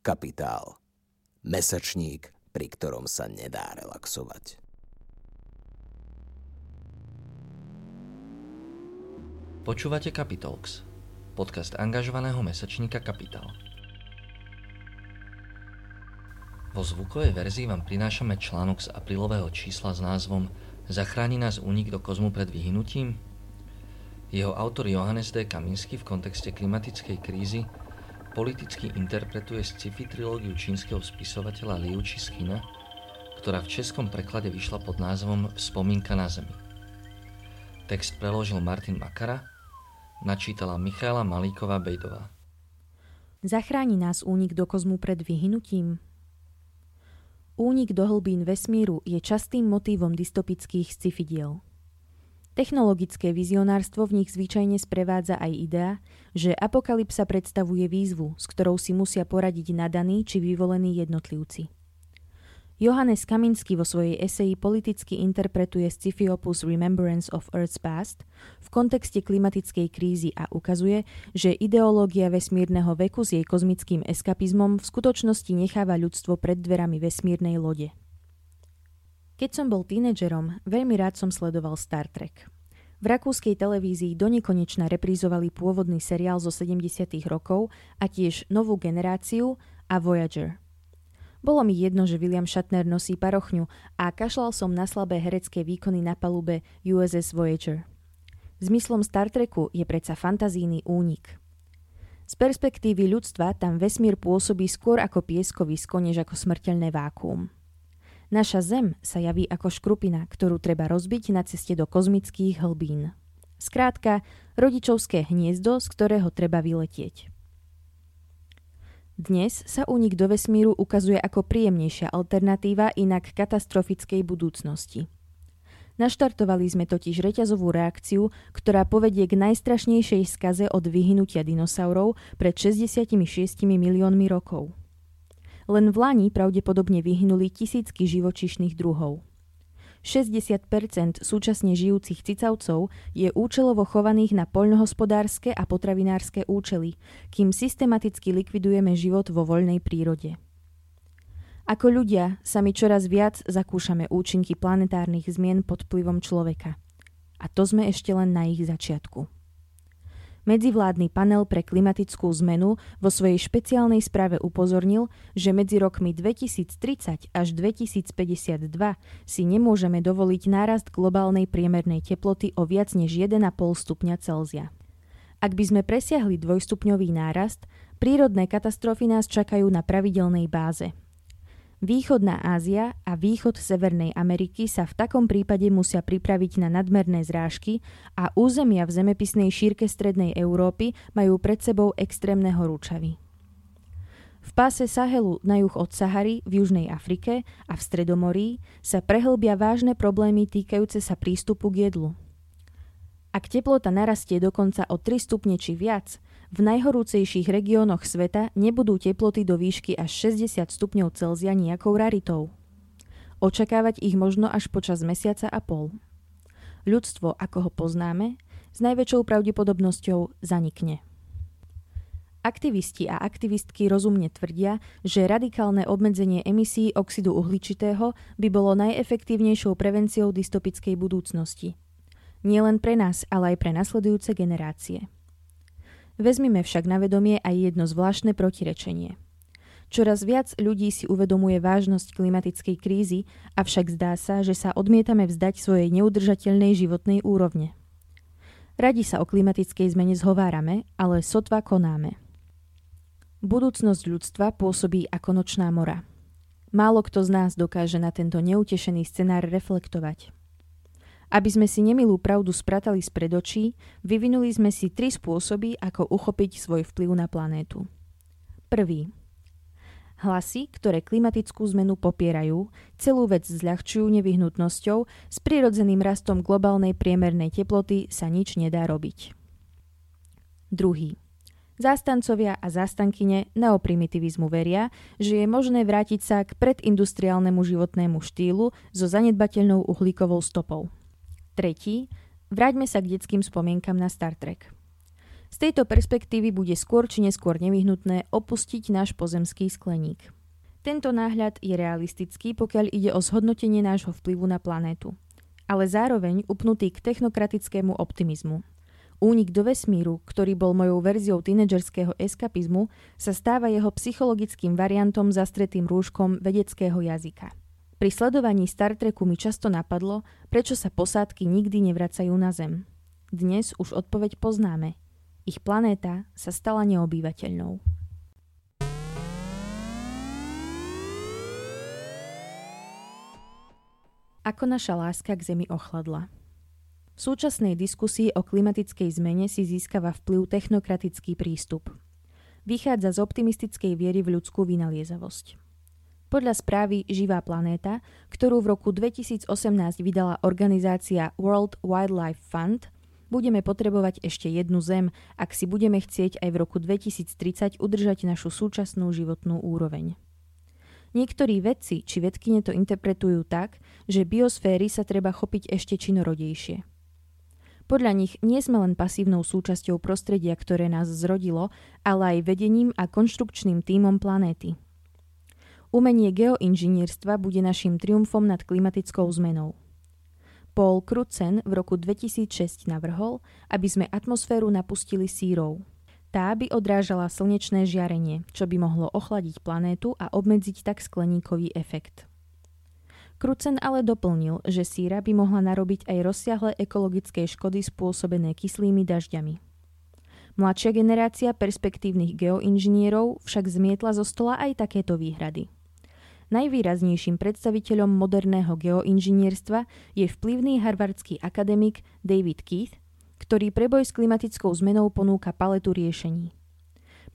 Kapitál. Mesačník, pri ktorom sa nedá relaxovať. Počúvate Capitalx, podcast angažovaného mesačníka Kapitál. Vo zvukovej verzii vám prinášame článok z aprílového čísla s názvom Zachráni nás únik do kozmu pred vyhnutím? Jeho autor Johannes D. Kaminsky v kontexte klimatickej krízy politicky interpretuje sci-fi trilógiu čínskeho spisovateľa Liu Cixina, ktorá v českom preklade vyšla pod názvom Spomínka na zemi. Text preložil Martin Makara, načítala Michaela Malíková Bejdová. Zachráni nás únik do kozmu pred vyhnutím? Únik do hlbín vesmíru je častým motívom dystopických sci-fi diel. Technologické vizionárstvo v nich zvyčajne sprevádza aj idea, že apokalypsa predstavuje výzvu, s ktorou si musia poradiť nadaní či vyvolení jednotlivci. Johannes Kaminsky vo svojej eseji politicky interpretuje sci-fi opus Remembrance of Earth's Past v kontexte klimatickej krízy a ukazuje, že ideológia vesmírneho veku s jej kozmickým eskapizmom v skutočnosti necháva ľudstvo pred dverami vesmírnej lode. Keď som bol tínedžerom, veľmi rád som sledoval Star Trek. V rakúskej televízii donekonečna reprízovali pôvodný seriál zo 70. rokov a tiež novú generáciu a Voyager. Bolo mi jedno, že William Shatner nosí parochňu a kašľal som na slabé herecké výkony na palube USS Voyager. Zmyslom Star Treku je predsa fantazíny únik. Z perspektívy ľudstva tam vesmír pôsobí skôr ako pieskovisko, než ako smrteľné vákuum. Naša Zem sa javí ako škrupina, ktorú treba rozbiť na ceste do kozmických hlbín. Skrátka, rodičovské hniezdo, z ktorého treba vyletieť. Dnes sa únik do vesmíru ukazuje ako príjemnejšia alternatíva inak katastrofickej budúcnosti. Naštartovali sme totiž reťazovú reakciu, ktorá povedie k najstrašnejšej skaze od vyhnutia dinosaurov pred 66 miliónmi rokov. Len v Lani pravdepodobne vyhynuli tisícky živočišných druhov. 60% súčasne žijúcich cicavcov je účelovo chovaných na poľnohospodárske a potravinárske účely, kým systematicky likvidujeme život vo voľnej prírode. Ako ľudia sa my čoraz viac zakúšame účinky planetárnych zmien pod vplyvom človeka. A to sme ešte len na ich začiatku. Medzivládny panel pre klimatickú zmenu vo svojej špeciálnej správe upozornil, že medzi rokmi 2030 až 2052 si nemôžeme dovoliť nárast globálnej priemernej teploty o viac než 1,5 stupňa Celzia. Ak by sme presiahli dvojstupňový nárast, prírodné katastrofy nás čakajú na pravidelnej báze – Východná Ázia a východ Severnej Ameriky sa v takom prípade musia pripraviť na nadmerné zrážky a územia v zemepisnej šírke Strednej Európy majú pred sebou extrémne horúčavy. V páse Sahelu na juh od Sahary v Južnej Afrike a v Stredomorí sa prehlbia vážne problémy týkajúce sa prístupu k jedlu. Ak teplota narastie dokonca o 3 stupne či viac, v najhorúcejších regiónoch sveta nebudú teploty do výšky až 60 stupňov Celzia nejakou raritou. Očakávať ich možno až počas mesiaca a pol. Ľudstvo, ako ho poznáme, s najväčšou pravdepodobnosťou zanikne. Aktivisti a aktivistky rozumne tvrdia, že radikálne obmedzenie emisí oxidu uhličitého by bolo najefektívnejšou prevenciou dystopickej budúcnosti. Nielen pre nás, ale aj pre nasledujúce generácie. Vezmime však na vedomie aj jedno zvláštne protirečenie. Čoraz viac ľudí si uvedomuje vážnosť klimatickej krízy, avšak zdá sa, že sa odmietame vzdať svojej neudržateľnej životnej úrovne. Radi sa o klimatickej zmene zhovárame, ale sotva konáme. Budúcnosť ľudstva pôsobí ako nočná mora. Málo kto z nás dokáže na tento neutešený scenár reflektovať. Aby sme si nemilú pravdu spratali z predočí, vyvinuli sme si tri spôsoby, ako uchopiť svoj vplyv na planétu. Prvý. Hlasy, ktoré klimatickú zmenu popierajú, celú vec zľahčujú nevyhnutnosťou, s prirodzeným rastom globálnej priemernej teploty sa nič nedá robiť. Druhý. Zástancovia a zástankyne neoprimitivizmu veria, že je možné vrátiť sa k predindustriálnemu životnému štýlu so zanedbateľnou uhlíkovou stopou. Tretí, vráťme sa k detským spomienkam na Star Trek. Z tejto perspektívy bude skôr či neskôr nevyhnutné opustiť náš pozemský skleník. Tento náhľad je realistický, pokiaľ ide o zhodnotenie nášho vplyvu na planétu, ale zároveň upnutý k technokratickému optimizmu. Únik do vesmíru, ktorý bol mojou verziou tínedžerského eskapizmu, sa stáva jeho psychologickým variantom zastretým rúškom vedeckého jazyka. Pri sledovaní Star Treku mi často napadlo, prečo sa posádky nikdy nevracajú na Zem. Dnes už odpoveď poznáme. Ich planéta sa stala neobývateľnou. Ako naša láska k Zemi ochladla. V súčasnej diskusii o klimatickej zmene si získava vplyv technokratický prístup. Vychádza z optimistickej viery v ľudskú vynaliezavosť. Podľa správy Živá planéta, ktorú v roku 2018 vydala organizácia World Wildlife Fund, budeme potrebovať ešte jednu zem, ak si budeme chcieť aj v roku 2030 udržať našu súčasnú životnú úroveň. Niektorí vedci či vedkine to interpretujú tak, že biosféry sa treba chopiť ešte činorodejšie. Podľa nich nie sme len pasívnou súčasťou prostredia, ktoré nás zrodilo, ale aj vedením a konštrukčným tímom planéty, Umenie geoinžinierstva bude našim triumfom nad klimatickou zmenou. Paul Crutzen v roku 2006 navrhol, aby sme atmosféru napustili sírou. Tá by odrážala slnečné žiarenie, čo by mohlo ochladiť planétu a obmedziť tak skleníkový efekt. Krucen ale doplnil, že síra by mohla narobiť aj rozsiahle ekologické škody spôsobené kyslými dažďami. Mladšia generácia perspektívnych geoinžinierov však zmietla zo stola aj takéto výhrady. Najvýraznejším predstaviteľom moderného geoinžinierstva je vplyvný harvardský akademik David Keith, ktorý pre boj s klimatickou zmenou ponúka paletu riešení.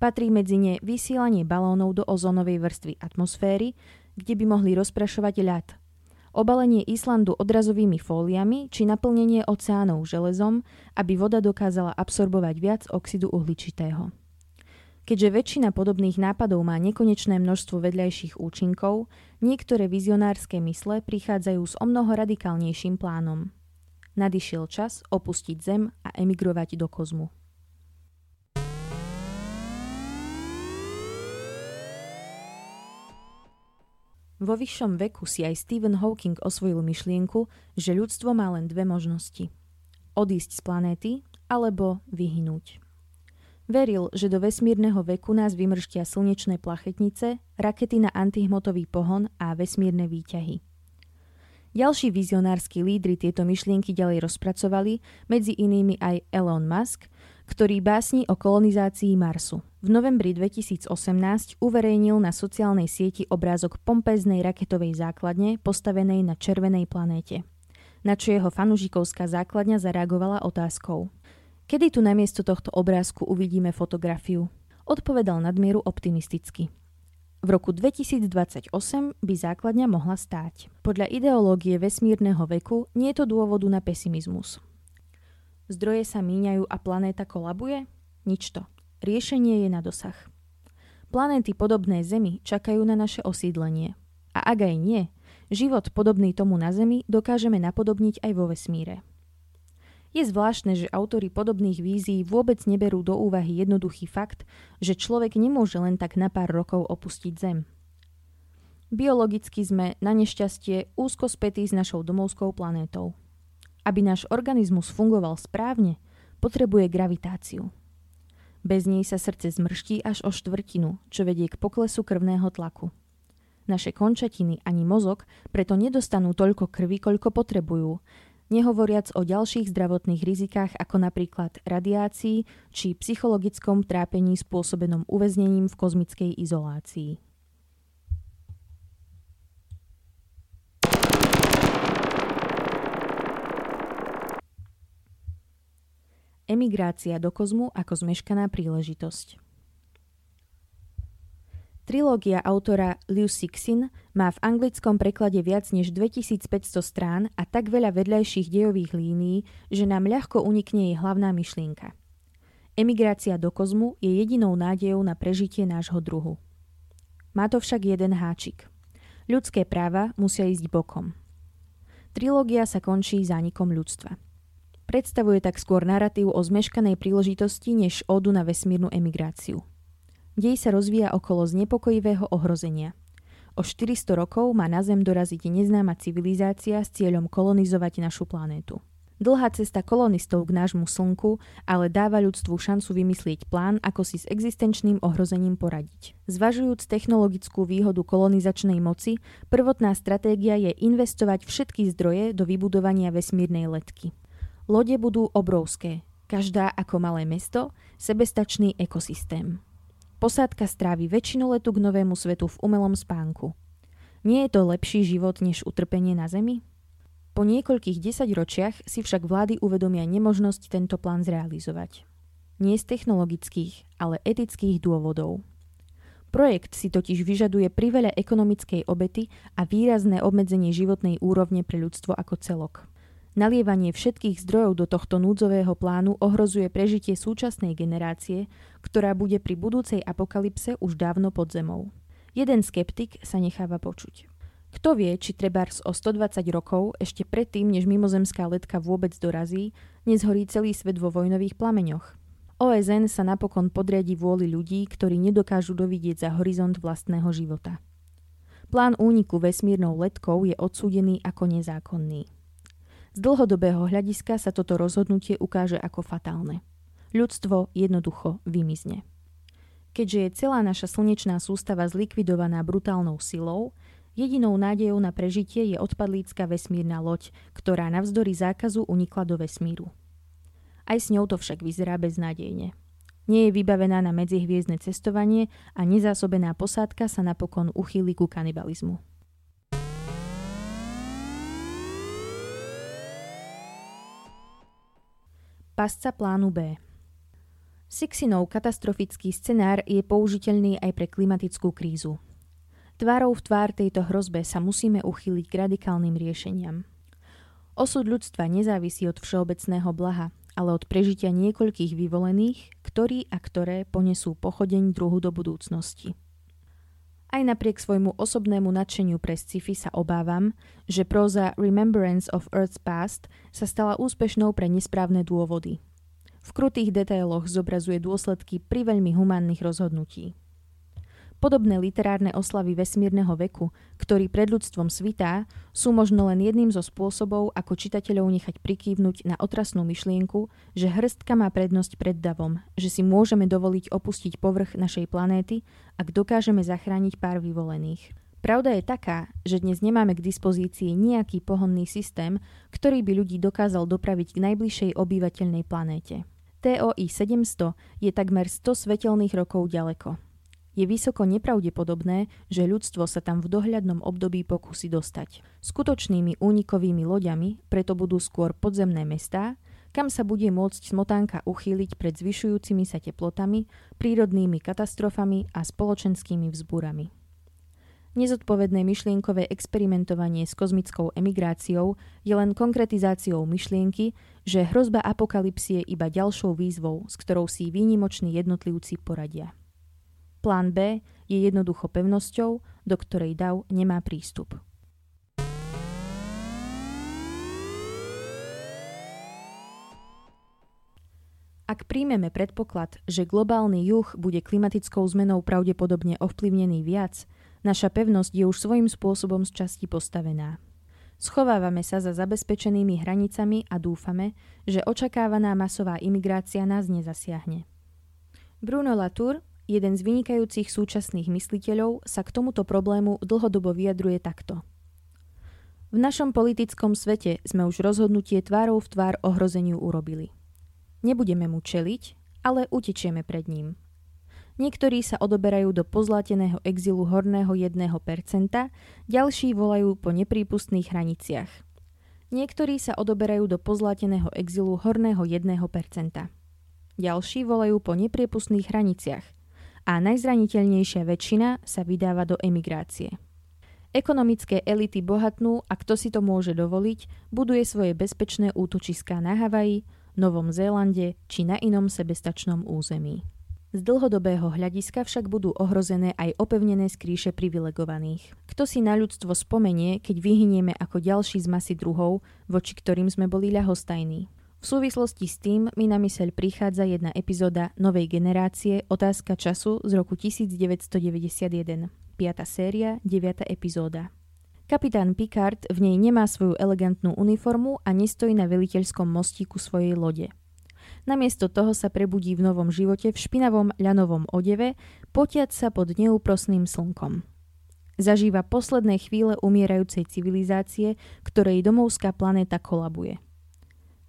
Patrí medzi ne vysielanie balónov do ozónovej vrstvy atmosféry, kde by mohli rozprašovať ľad, obalenie Islandu odrazovými fóliami či naplnenie oceánov železom, aby voda dokázala absorbovať viac oxidu uhličitého. Keďže väčšina podobných nápadov má nekonečné množstvo vedľajších účinkov, niektoré vizionárske mysle prichádzajú s omnoho radikálnejším plánom. Nadišiel čas opustiť Zem a emigrovať do kozmu. Vo vyššom veku si aj Stephen Hawking osvojil myšlienku, že ľudstvo má len dve možnosti. Odísť z planéty alebo vyhnúť. Veril, že do vesmírneho veku nás vymrštia slnečné plachetnice, rakety na antihmotový pohon a vesmírne výťahy. Ďalší vizionársky lídry tieto myšlienky ďalej rozpracovali, medzi inými aj Elon Musk, ktorý básni o kolonizácii Marsu. V novembri 2018 uverejnil na sociálnej sieti obrázok pompeznej raketovej základne postavenej na červenej planéte. Na čo jeho fanužikovská základňa zareagovala otázkou – Kedy tu namiesto tohto obrázku uvidíme fotografiu? Odpovedal nadmieru optimisticky. V roku 2028 by základňa mohla stáť. Podľa ideológie vesmírneho veku nie je to dôvodu na pesimizmus. Zdroje sa míňajú a planéta kolabuje? Nič to. Riešenie je na dosah. Planéty podobné Zemi čakajú na naše osídlenie. A ak aj nie, život podobný tomu na Zemi dokážeme napodobniť aj vo vesmíre. Je zvláštne, že autory podobných vízií vôbec neberú do úvahy jednoduchý fakt, že človek nemôže len tak na pár rokov opustiť Zem. Biologicky sme, na nešťastie, úzko spätí s našou domovskou planétou. Aby náš organizmus fungoval správne, potrebuje gravitáciu. Bez nej sa srdce zmrští až o štvrtinu, čo vedie k poklesu krvného tlaku. Naše končatiny ani mozog preto nedostanú toľko krvi, koľko potrebujú, nehovoriac o ďalších zdravotných rizikách ako napríklad radiácii či psychologickom trápení spôsobenom uväznením v kozmickej izolácii. Emigrácia do kozmu ako zmeškaná príležitosť. Trilógia autora Liu Sixin má v anglickom preklade viac než 2500 strán a tak veľa vedľajších dejových línií, že nám ľahko unikne jej hlavná myšlienka. Emigrácia do kozmu je jedinou nádejou na prežitie nášho druhu. Má to však jeden háčik. Ľudské práva musia ísť bokom. Trilógia sa končí zánikom ľudstva. Predstavuje tak skôr narratív o zmeškanej príležitosti než ódu na vesmírnu emigráciu. Dej sa rozvíja okolo znepokojivého ohrozenia. O 400 rokov má na Zem doraziť neznáma civilizácia s cieľom kolonizovať našu planétu. Dlhá cesta kolonistov k nášmu slnku ale dáva ľudstvu šancu vymyslieť plán, ako si s existenčným ohrozením poradiť. Zvažujúc technologickú výhodu kolonizačnej moci, prvotná stratégia je investovať všetky zdroje do vybudovania vesmírnej letky. Lode budú obrovské, každá ako malé mesto, sebestačný ekosystém. Posádka strávi väčšinu letu k novému svetu v umelom spánku. Nie je to lepší život než utrpenie na Zemi? Po niekoľkých desaťročiach si však vlády uvedomia nemožnosť tento plán zrealizovať. Nie z technologických, ale etických dôvodov. Projekt si totiž vyžaduje priveľa ekonomickej obety a výrazné obmedzenie životnej úrovne pre ľudstvo ako celok. Nalievanie všetkých zdrojov do tohto núdzového plánu ohrozuje prežitie súčasnej generácie, ktorá bude pri budúcej apokalypse už dávno pod zemou. Jeden skeptik sa necháva počuť. Kto vie, či trebárs o 120 rokov, ešte predtým, než mimozemská letka vôbec dorazí, nezhorí celý svet vo vojnových plameňoch. OSN sa napokon podriadi vôli ľudí, ktorí nedokážu dovidieť za horizont vlastného života. Plán úniku vesmírnou letkou je odsúdený ako nezákonný. Z dlhodobého hľadiska sa toto rozhodnutie ukáže ako fatálne. Ľudstvo jednoducho vymizne. Keďže je celá naša slnečná sústava zlikvidovaná brutálnou silou, Jedinou nádejou na prežitie je odpadlícka vesmírna loď, ktorá navzdory zákazu unikla do vesmíru. Aj s ňou to však vyzerá beznádejne. Nie je vybavená na medzihviezdne cestovanie a nezásobená posádka sa napokon uchýli ku kanibalizmu. Pasca plánu B Sixinov katastrofický scenár je použiteľný aj pre klimatickú krízu. Tvárou v tvár tejto hrozbe sa musíme uchyliť k radikálnym riešeniam. Osud ľudstva nezávisí od všeobecného blaha, ale od prežitia niekoľkých vyvolených, ktorí a ktoré ponesú pochodeň druhu do budúcnosti. Aj napriek svojmu osobnému nadšeniu pre sci-fi sa obávam, že próza Remembrance of Earth's Past sa stala úspešnou pre nesprávne dôvody. V krutých detailoch zobrazuje dôsledky pri veľmi humánnych rozhodnutí. Podobné literárne oslavy vesmírneho veku, ktorý pred ľudstvom svitá, sú možno len jedným zo spôsobov, ako čitateľov nechať prikývnuť na otrasnú myšlienku, že hrstka má prednosť pred davom, že si môžeme dovoliť opustiť povrch našej planéty, ak dokážeme zachrániť pár vyvolených. Pravda je taká, že dnes nemáme k dispozícii nejaký pohonný systém, ktorý by ľudí dokázal dopraviť k najbližšej obyvateľnej planéte. TOI 700 je takmer 100 svetelných rokov ďaleko je vysoko nepravdepodobné, že ľudstvo sa tam v dohľadnom období pokusí dostať. Skutočnými únikovými loďami preto budú skôr podzemné mestá, kam sa bude môcť smotánka uchýliť pred zvyšujúcimi sa teplotami, prírodnými katastrofami a spoločenskými vzbúrami. Nezodpovedné myšlienkové experimentovanie s kozmickou emigráciou je len konkretizáciou myšlienky, že hrozba apokalipsie je iba ďalšou výzvou, s ktorou si výnimoční jednotlivci poradia. Plán B je jednoducho pevnosťou, do ktorej dav nemá prístup. Ak príjmeme predpoklad, že globálny juh bude klimatickou zmenou pravdepodobne ovplyvnený viac, naša pevnosť je už svojím spôsobom z časti postavená. Schovávame sa za zabezpečenými hranicami a dúfame, že očakávaná masová imigrácia nás nezasiahne. Bruno Latour, Jeden z vynikajúcich súčasných mysliteľov sa k tomuto problému dlhodobo vyjadruje takto. V našom politickom svete sme už rozhodnutie tvárou v tvár ohrozeniu urobili. Nebudeme mu čeliť, ale utečieme pred ním. Niektorí sa odoberajú do pozlateného exilu horného 1%, ďalší volajú po neprípustných hraniciach. Niektorí sa odoberajú do pozlateného exilu horného 1%. Ďalší volajú po nepriepustných hraniciach a najzraniteľnejšia väčšina sa vydáva do emigrácie. Ekonomické elity bohatnú a kto si to môže dovoliť, buduje svoje bezpečné útočiská na Havaji, Novom Zélande či na inom sebestačnom území. Z dlhodobého hľadiska však budú ohrozené aj opevnené skríše privilegovaných. Kto si na ľudstvo spomenie, keď vyhynieme ako ďalší z masy druhov, voči ktorým sme boli ľahostajní? V súvislosti s tým mi na myseľ prichádza jedna epizóda Novej generácie Otázka času z roku 1991. 5. séria, 9. epizóda. Kapitán Picard v nej nemá svoju elegantnú uniformu a nestojí na veliteľskom mostíku svojej lode. Namiesto toho sa prebudí v novom živote v špinavom ľanovom odeve, potiať sa pod neúprosným slnkom. Zažíva posledné chvíle umierajúcej civilizácie, ktorej domovská planéta kolabuje.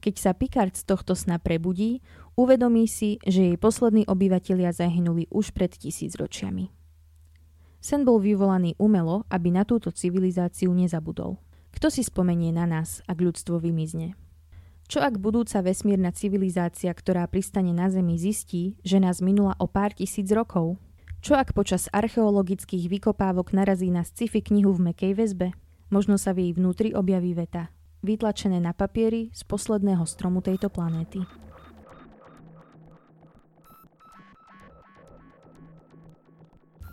Keď sa Picard z tohto sna prebudí, uvedomí si, že jej poslední obyvatelia zahynuli už pred tisícročiami. Sen bol vyvolaný umelo, aby na túto civilizáciu nezabudol. Kto si spomenie na nás, ak ľudstvo vymizne? Čo ak budúca vesmírna civilizácia, ktorá pristane na Zemi, zistí, že nás minula o pár tisíc rokov? Čo ak počas archeologických vykopávok narazí na sci-fi knihu v mekej väzbe? Možno sa v jej vnútri objaví veta. Vytlačené na papieri z posledného stromu tejto planéty.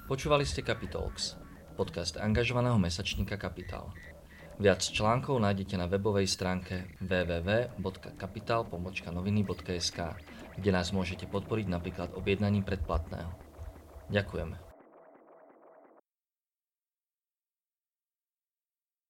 Počúvali ste Capitalx, podcast angažovaného mesačníka Kapitál. Viac článkov nájdete na webovej stránke www.kapital.noviny.sk, kde nás môžete podporiť napríklad objednaním predplatného. Ďakujeme.